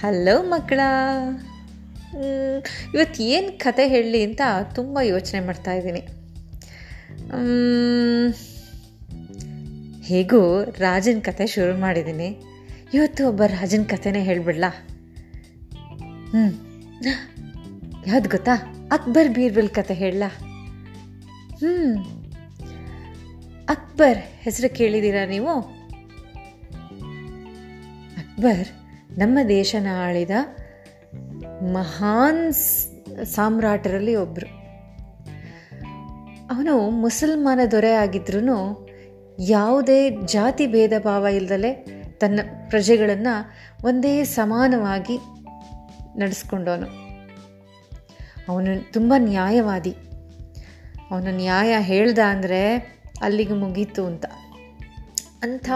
Hello ಮಕ್ಕಳ. ಇವತ್ತು ಏನು ಕತೆ ಹೇಳಲಿ ಅಂತ ತುಂಬ ಯೋಚನೆ ಮಾಡ್ತಾ ಇದ್ದೀನಿ. ಹೇಗೂ ರಾಜನ ಕತೆ ಶುರು ಮಾಡಿದ್ದೀನಿ. ಇವತ್ತು ಒಬ್ಬ ರಾಜನ ಕತೆನೇ ಹೇಳ್ಬಿಡ್ಲಾ. ಹ್ಞೂ ಯಾವ್ದು ಗೊತ್ತಾ? ಅಕ್ಬರ್ ಬೀರ್ಬಲ್ ಕತೆ ಹೇಳಲ್ಲ ಹ್ಞೂ ಅಕ್ಬರ್ ಹೆಸರು ಕೇಳಿದ್ದೀರಾ ನೀವು? ಅಕ್ಬರ್ ನಮ್ಮ ದೇಶನ ಆಳಿದ ಮಹಾನ್ ಸಾಮ್ರಾಟರಲ್ಲಿ ಒಬ್ಬರು ಅವನು ಮುಸಲ್ಮಾನ ದೊರೆ ಆಗಿದ್ರೂ ಯಾವುದೇ ಜಾತಿ ಭೇದ ಭಾವ ಇಲ್ಲದಲೇ ತನ್ನ ಪ್ರಜೆಗಳನ್ನು ಒಂದೇ ಸಮಾನವಾಗಿ ನಡೆಸ್ಕೊಂಡವನು. ಅವನು ತುಂಬ ನ್ಯಾಯವಾದಿ. ಅವನು ನ್ಯಾಯ ಹೇಳ್ದ ಅಂದರೆ ಅಲ್ಲಿಗೆ ಮುಗೀತು ಅಂತ. ಅಂಥ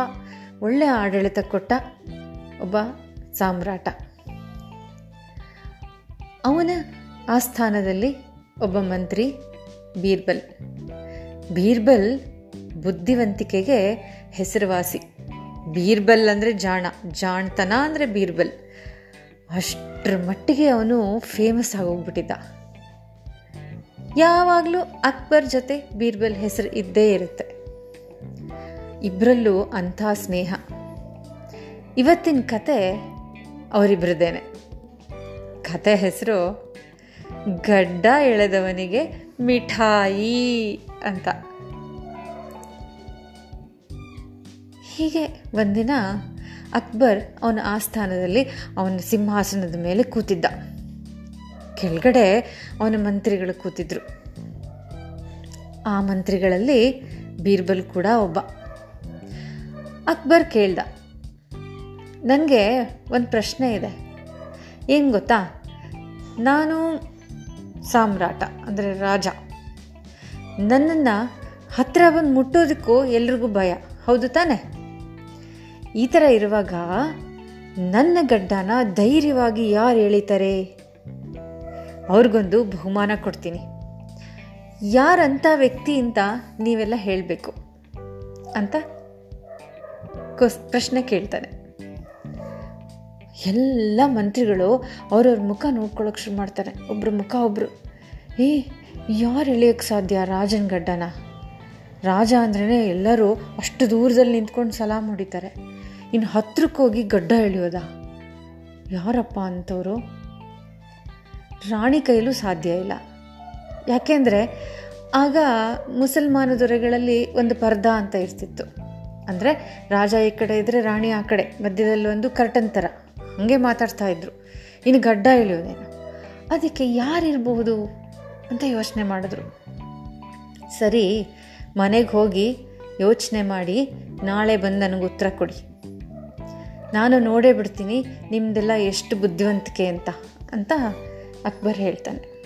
ಒಳ್ಳೆಯ ಆಡಳಿತ ಕೊಟ್ಟ ಒಬ್ಬ ಸಾಮ್ರಾಟ. ಅವನ ಆಸ್ಥಾನದಲ್ಲಿ ಒಬ್ಬ ಮಂತ್ರಿ ಬೀರ್ಬಲ್. ಬೀರ್ಬಲ್ ಬುದ್ಧಿವಂತಿಕೆಗೆ ಹೆಸರುವಾಸಿ. ಬೀರ್ಬಲ್ ಅಂದರೆ ಜಾಣ, ಜಾಣ್ತನ ಅಂದರೆ ಬೀರ್ಬಲ್. ಅಷ್ಟರ ಮಟ್ಟಿಗೆ ಅವನು ಫೇಮಸ್ ಆಗೋಗ್ಬಿಟ್ಟಿದ್ದ. ಯಾವಾಗಲೂ ಅಕ್ಬರ್ ಜೊತೆ ಬೀರ್ಬಲ್ ಹೆಸರು ಇದ್ದೇ ಇರುತ್ತೆ. ಇಬ್ಬರಲ್ಲೂ ಅಂಥ ಸ್ನೇಹ. ಇವತ್ತಿನ ಕತೆ ಅವರಿಬ್ಬರದೇನೆ ಕತೆ ಹೆಸರು, ಗಡ್ಡ ಎಳೆದವನಿಗೆ ಮಿಠಾಯಿ ಅಂತ. ಹೀಗೆ ಒಂದಿನ ಅಕ್ಬರ್ ಅವನ ಆಸ್ಥಾನದಲ್ಲಿ ಅವನ ಸಿಂಹಾಸನದ ಮೇಲೆ ಕೂತಿದ್ದ. ಕೆಳಗಡೆ ಅವನ ಮಂತ್ರಿಗಳು ಕೂತಿದ್ರು. ಆ ಮಂತ್ರಿಗಳಲ್ಲಿ ಬೀರ್ಬಲ್ ಕೂಡ ಒಬ್ಬ. ಅಕ್ಬರ್ ಕೇಳ್ದ ನನಗೆ ಒಂದು ಪ್ರಶ್ನೆ ಇದೆ. ಏನು ಗೊತ್ತಾ? ನಾನು ಸಾಮ್ರಾಟ, ಅಂದರೆ ರಾಜ. ನನ್ನನ್ನು ಹತ್ತಿರ ಬಂದು ಮುಟ್ಟೋದಕ್ಕೂ ಎಲ್ರಿಗೂ ಭಯ. ಹೌದು ತಾನೆ? ಈ ಥರ ಇರುವಾಗ ನನ್ನ ಗಡ್ಡನ ಧೈರ್ಯವಾಗಿ ಯಾರು ಎಳಿತಾರೆ? ಅವ್ರಿಗೊಂದು ಬಹುಮಾನ ಕೊಡ್ತೀನಿ. ಯಾರಂಥ ವ್ಯಕ್ತಿ ಅಂತ ನೀವೆಲ್ಲ ಹೇಳಬೇಕು ಅಂತ ಪ್ರಶ್ನೆ ಕೇಳ್ತಾನೆ. ಎಲ್ಲ ಮಂತ್ರಿಗಳು ಅವ್ರವ್ರ ಮುಖ ನೋಡ್ಕೊಳ್ಳೋಕೆ ಶುರು ಮಾಡ್ತಾರೆ. ಒಬ್ಬರ ಮುಖ ಒಬ್ಬರು ಏ, ಯಾರು ಎಳಿಯೋಕ್ಕೆ ಸಾಧ್ಯ ರಾಜನ ಗಡ್ಡನ? ರಾಜ ಅಂದ್ರೇ ಎಲ್ಲರೂ ಅಷ್ಟು ದೂರದಲ್ಲಿ ನಿಂತ್ಕೊಂಡು ಸಲಾಮ್ ಹೊಡಿತಾರೆ. ಇನ್ನು ಹತ್ರಕ್ಕೆ ಹೋಗಿ ಗಡ್ಡ ಎಳೆಯೋದ? ಯಾರಪ್ಪ ಅಂಥವ್ರು ರಾಣಿ ಕೈಲೂ ಸಾಧ್ಯ ಇಲ್ಲ. ಯಾಕೆಂದರೆ ಆಗ ಮುಸಲ್ಮಾನ ದೊರೆಗಳಲ್ಲಿ ಒಂದು ಪರ್ದಾ ಅಂತ ಇರ್ತಿತ್ತು. ಅಂದರೆ ರಾಜ ಈ ಕಡೆ ಇದ್ದರೆ ರಾಣಿ ಆ ಕಡೆ, ಮಧ್ಯದಲ್ಲಿ ಒಂದು ಕರ್ಟನ್ ಥರ ಹಾಗೆ ಮಾತಾಡ್ತಾ ಇದ್ರು. ಇನ್ನು ಗಡ್ಡ ಇಳಿಯೋದೇನು ಅದಕ್ಕೆ ಯಾರಿರ್ಬಹುದು ಅಂತ ಯೋಚನೆ ಮಾಡಿದ್ರು. ಸರಿ, ಮನೆಗೆ ಹೋಗಿ ಯೋಚನೆ ಮಾಡಿ ನಾಳೆ ಬಂದು ನನಗೆ ಉತ್ತರ ಕೊಡಿ. ನಾನು ನೋಡೇ ಬಿಡ್ತೀನಿ ನಿಮ್ಮದೆಲ್ಲ ಎಷ್ಟು ಬುದ್ಧಿವಂತಿಕೆ ಅಂತ ಅಂತ ಅಕ್ಬರ್ ಹೇಳ್ತಾನೆ.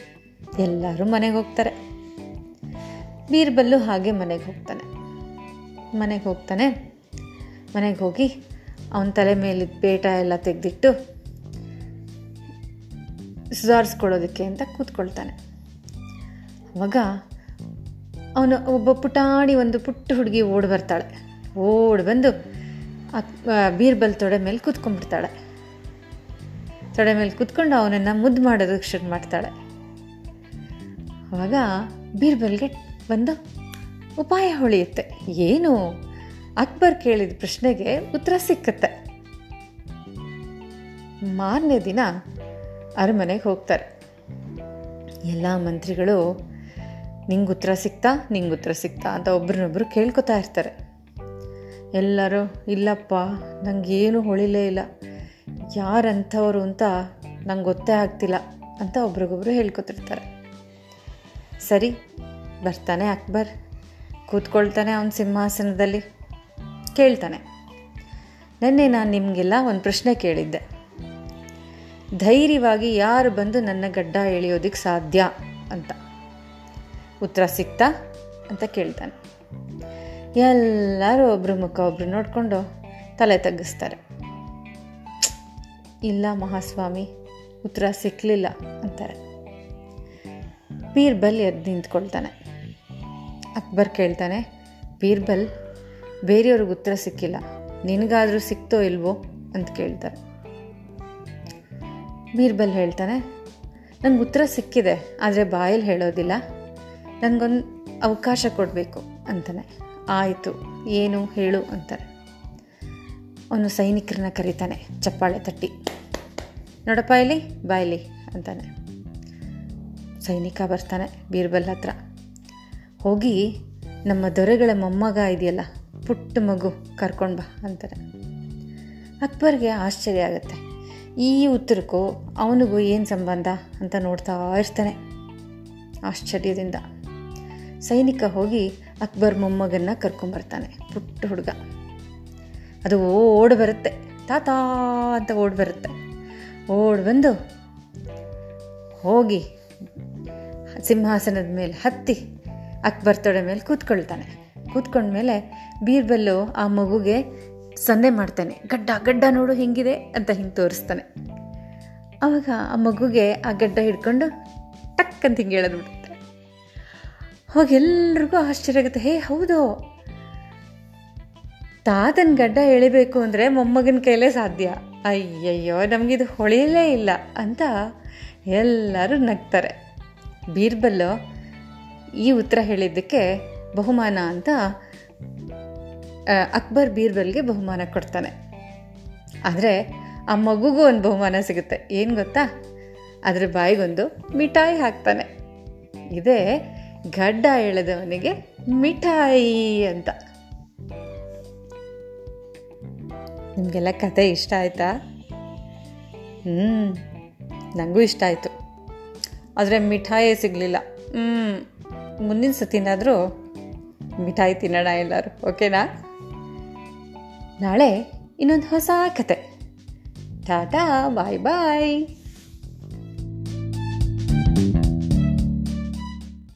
ಎಲ್ಲರೂ ಮನೆಗೆ ಹೋಗ್ತಾರೆ. ಬೀರ್ಬಲ್ಲು ಹಾಗೆ ಮನೆಗೆ ಹೋಗ್ತಾನೆ. ಮನೆಗೆ ಹೋಗ್ತಾನೆ. ಮನೆಗೆ ಹೋಗಿ ಅವನ ತಲೆ ಮೇಲಿದ್ದ ಪೇಟ ಎಲ್ಲ ತೆಗೆದಿಟ್ಟು ಸುಧಾರಿಸ್ಕೊಳ್ಳೋದಕ್ಕೆ ಅಂತ ಕೂತ್ಕೊಳ್ತಾನೆ. ಅವಾಗ ಅವನು ಒಬ್ಬ ಪುಟಾಣಿ ಒಂದು ಪುಟ್ಟ ಹುಡುಗಿ ಓಡಿ ಬರ್ತಾಳೆ. ಓಡಿ ಬಂದು ಬೀರ್ಬಲ್ ತೊಡೆ ಮೇಲೆ ಕೂತ್ಕೊಂಡ್ಬಿಡ್ತಾಳೆ. ತೊಡೆ ಮೇಲೆ ಕೂತ್ಕೊಂಡು ಅವನನ್ನು ಮುದ್ದು ಮಾಡೋದಕ್ಕೆ ಶುರು ಮಾಡ್ತಾಳೆ. ಆವಾಗ ಬೀರ್ಬಲ್ಗೆ ಒಂದು ಉಪಾಯ ಹೊಳೆಯುತ್ತೆ. ಏನು? ಅಕ್ಬರ್ ಕೇಳಿದ ಪ್ರಶ್ನೆಗೆ ಉತ್ತರ ಸಿಕ್ಕತ್ತೆ. ಮಾರನೇ ದಿನ ಅರಮನೆಗೆ ಹೋಗ್ತಾರೆ. ಎಲ್ಲ ಮಂತ್ರಿಗಳು, ನಿಂಗೆ ಉತ್ತರ ಸಿಕ್ತಾ? ನಿಂಗೆ ಉತ್ತರ ಸಿಕ್ತಾ? ಅಂತ ಒಬ್ರನ್ನೊಬ್ರು ಕೇಳ್ಕೊತಾ ಇರ್ತಾರೆ. ಎಲ್ಲರೂ, ಇಲ್ಲಪ್ಪ ನನಗೇನು ಹೊಳಿಲೇ ಇಲ್ಲ. ಯಾರಂಥವ್ರು ಅಂತ ನಂಗೆ ಗೊತ್ತೇ ಆಗ್ತಿಲ್ಲ ಅಂತ ಒಬ್ರಿಗೊಬ್ರು ಹೇಳ್ಕೊತಿರ್ತಾರೆ. ಸರಿ, ಬರ್ತಾನೆ ಅಕ್ಬರ್. ಕೂತ್ಕೊಳ್ತಾನೆ ಅವನ ಸಿಂಹಾಸನದಲ್ಲಿ. ಕೇಳ್ತಾನೆ. ನೆನ್ನೆ ನಾನು ನಿಮಗೆಲ್ಲ ಒಂದು ಪ್ರಶ್ನೆ ಕೇಳಿದ್ದೆ. ಧೈರ್ಯವಾಗಿ ಯಾರು ಬಂದು ನನ್ನ ಗಡ್ಡ ಎಳೆಯೋದಕ್ಕೆ ಸಾಧ್ಯ ಅಂತ. ಉತ್ತರ ಸಿಕ್ತಾ ಅಂತ ಕೇಳ್ತಾನೆ. ಎಲ್ಲರೂ ಒಬ್ರು ಮುಖ ಒಬ್ರು ನೋಡಿಕೊಂಡು ತಲೆ ತಗ್ಗಿಸ್ತಾರೆ. ಇಲ್ಲ ಮಹಾಸ್ವಾಮಿ, ಉತ್ತರ ಸಿಕ್ಕಲಿಲ್ಲ ಅಂತಾರೆ. ಬೀರ್ಬಲ್ ಎದ್ದು ನಿಂತ್ಕೊಳ್ತಾನೆ. ಅಕ್ಬರ್ ಕೇಳ್ತಾನೆ ಬೀರ್ಬಲ್ ಬೇರೆಯವ್ರಿಗೆ ಉತ್ತರ ಸಿಕ್ಕಿಲ್ಲ. ನಿನಗಾದರೂ ಸಿಕ್ತೋ ಇಲ್ವೋ ಅಂತ ಕೇಳ್ತಾರೆ. ಬೀರ್ಬಲ್ ಹೇಳ್ತಾನೆ, ನಂಗೆ ಉತ್ತರ ಸಿಕ್ಕಿದೆ, ಆದರೆ ಬಾಯಲ್ಲಿ ಹೇಳೋದಿಲ್ಲ. ನನಗೊಂದು ಅವಕಾಶ ಕೊಡಬೇಕು, ಅಂತಾನೆ. ಆಯಿತು, ಏನು ಹೇಳು, ಅಂತಾರೆ. ಅವನು ಸೈನಿಕರನ್ನ ಕರೀತಾನೆ, ಚಪ್ಪಾಳೆ ತಟ್ಟಿ. ನೋಡಪ್ಪ ಇಲ್ಲಿ ಬಾಯ್ಲಿ ಅಂತಾನೆ. ಸೈನಿಕ ಬರ್ತಾನೆ ಬೀರ್ಬಲ್ ಹತ್ರ. ಹೋಗಿ, ನಮ್ಮ ದೊರೆಗಳ ಮೊಮ್ಮಗ ಇದೆಯಲ್ಲ ಪುಟ್ಟ ಮಗು ಕರ್ಕೊಂಡು ಬಾ ಅಂತಾರೆ. ಅಕ್ಬರ್ಗೆ ಆಶ್ಚರ್ಯ ಆಗುತ್ತೆ. ಈ ಉತ್ತರಕ್ಕೂ ಅವನಿಗೂ ಏನು ಸಂಬಂಧ ಅಂತ ನೋಡ್ತಾ ಇರ್ತಾನೆ. ಆಶ್ಚರ್ಯದಿಂದ. ಸೈನಿಕ ಹೋಗಿ ಅಕ್ಬರ್ ಮೊಮ್ಮಗನ್ನ ಕರ್ಕೊಂಬರ್ತಾನೆ ಪುಟ್ಟ ಹುಡುಗ. ಅದು ಓಡ್ ಬರುತ್ತೆ. ತಾತಾ ಅಂತ ಓಡ್ ಬರುತ್ತೆ. ಓಡ್ ಬಂದು ಹೋಗಿ ಸಿಂಹಾಸನದ ಮೇಲೆ ಹತ್ತಿ ಅಕ್ಬರ್ ತೊಡೆ ಮೇಲೆ ಕೂತ್ಕೊಳ್ತಾನೆ. ಕೂತ್ಕೊಂಡ್ಮೇಲೆ ಬೀರ್ಬಲ್ಲು ಆ ಮಗುಗೆ ಸಂದೆ ಮಾಡ್ತಾನೆ. ಗಡ್ಡ ಗಡ್ಡ ನೋಡು ಹಿಂಗಿದೆ ಅಂತ ಹಿಂಗೆ ತೋರಿಸ್ತಾನೆ. ಆವಾಗ ಆ ಮಗುಗೆ ಆ ಗಡ್ಡ ಹಿಡ್ಕೊಂಡು ಟಕ್ ಅಂತ ಹಿಂಗೆ ಹೇಳೋದು ಬಿಡುತ್ತೆ. ಹೋಗಿ ಎಲ್ರಿಗೂ ಆಶ್ಚರ್ಯ ಆಗುತ್ತೆ. ಹೇ, ಹೌದು. ತಾತನ ಗಡ್ಡ ಎಳಿಬೇಕು ಅಂದರೆ ಮೊಮ್ಮಗನ ಕೈಲೇ ಸಾಧ್ಯ. ಅಯ್ಯಯ್ಯೋ, ನಮಗಿದು ಹೊಳೆಯಲೇ ಇಲ್ಲ ಅಂತ ಎಲ್ಲರೂ ನಗ್ತಾರೆ. ಬೀರ್ಬಲ್ಲು ಈ ಉತ್ತರ ಹೇಳಿದ್ದಕ್ಕೆ ಬಹುಮಾನ ಅಂತ ಅಕ್ಬರ್ ಬೀರ್ಬಲ್ಗೆ ಬಹುಮಾನ ಕೊಡ್ತಾನೆ. ಆದರೆ ಆ ಮಗುಗೂ ಒಂದು ಬಹುಮಾನ ಸಿಗುತ್ತೆ. ಏನು ಗೊತ್ತಾ? ಅದರ ಬಾಯಿಗೊಂದು ಮಿಠಾಯಿ ಹಾಕ್ತಾನೆ. ಇದೇ ಗಡ್ಡ ಎಳೆದವನಿಗೆ ಮಿಠಾಯಿ ಅಂತ. ನಿಮಗೆಲ್ಲ ಕತೆ ಇಷ್ಟ ಆಯ್ತಾ? ಹ್ಞೂ ನನಗೂ ಇಷ್ಟ ಆಯಿತು. ಆದರೆ ಮಿಠಾಯಿ ಸಿಗಲಿಲ್ಲ. ಹ್ಞೂ ಮುಂದಿನ ಸತಿನಾದರೂ ಮಿಠಾಯಿ ತಿನ್ನೋಣ ಎಲ್ಲರೂ ಓಕೆನಾ? ನಾಳೆ ಇನ್ನೊಂದು ಹೊಸ ಕತೆ. ಟಾಟಾ ಬಾಯ್ ಬಾಯ್.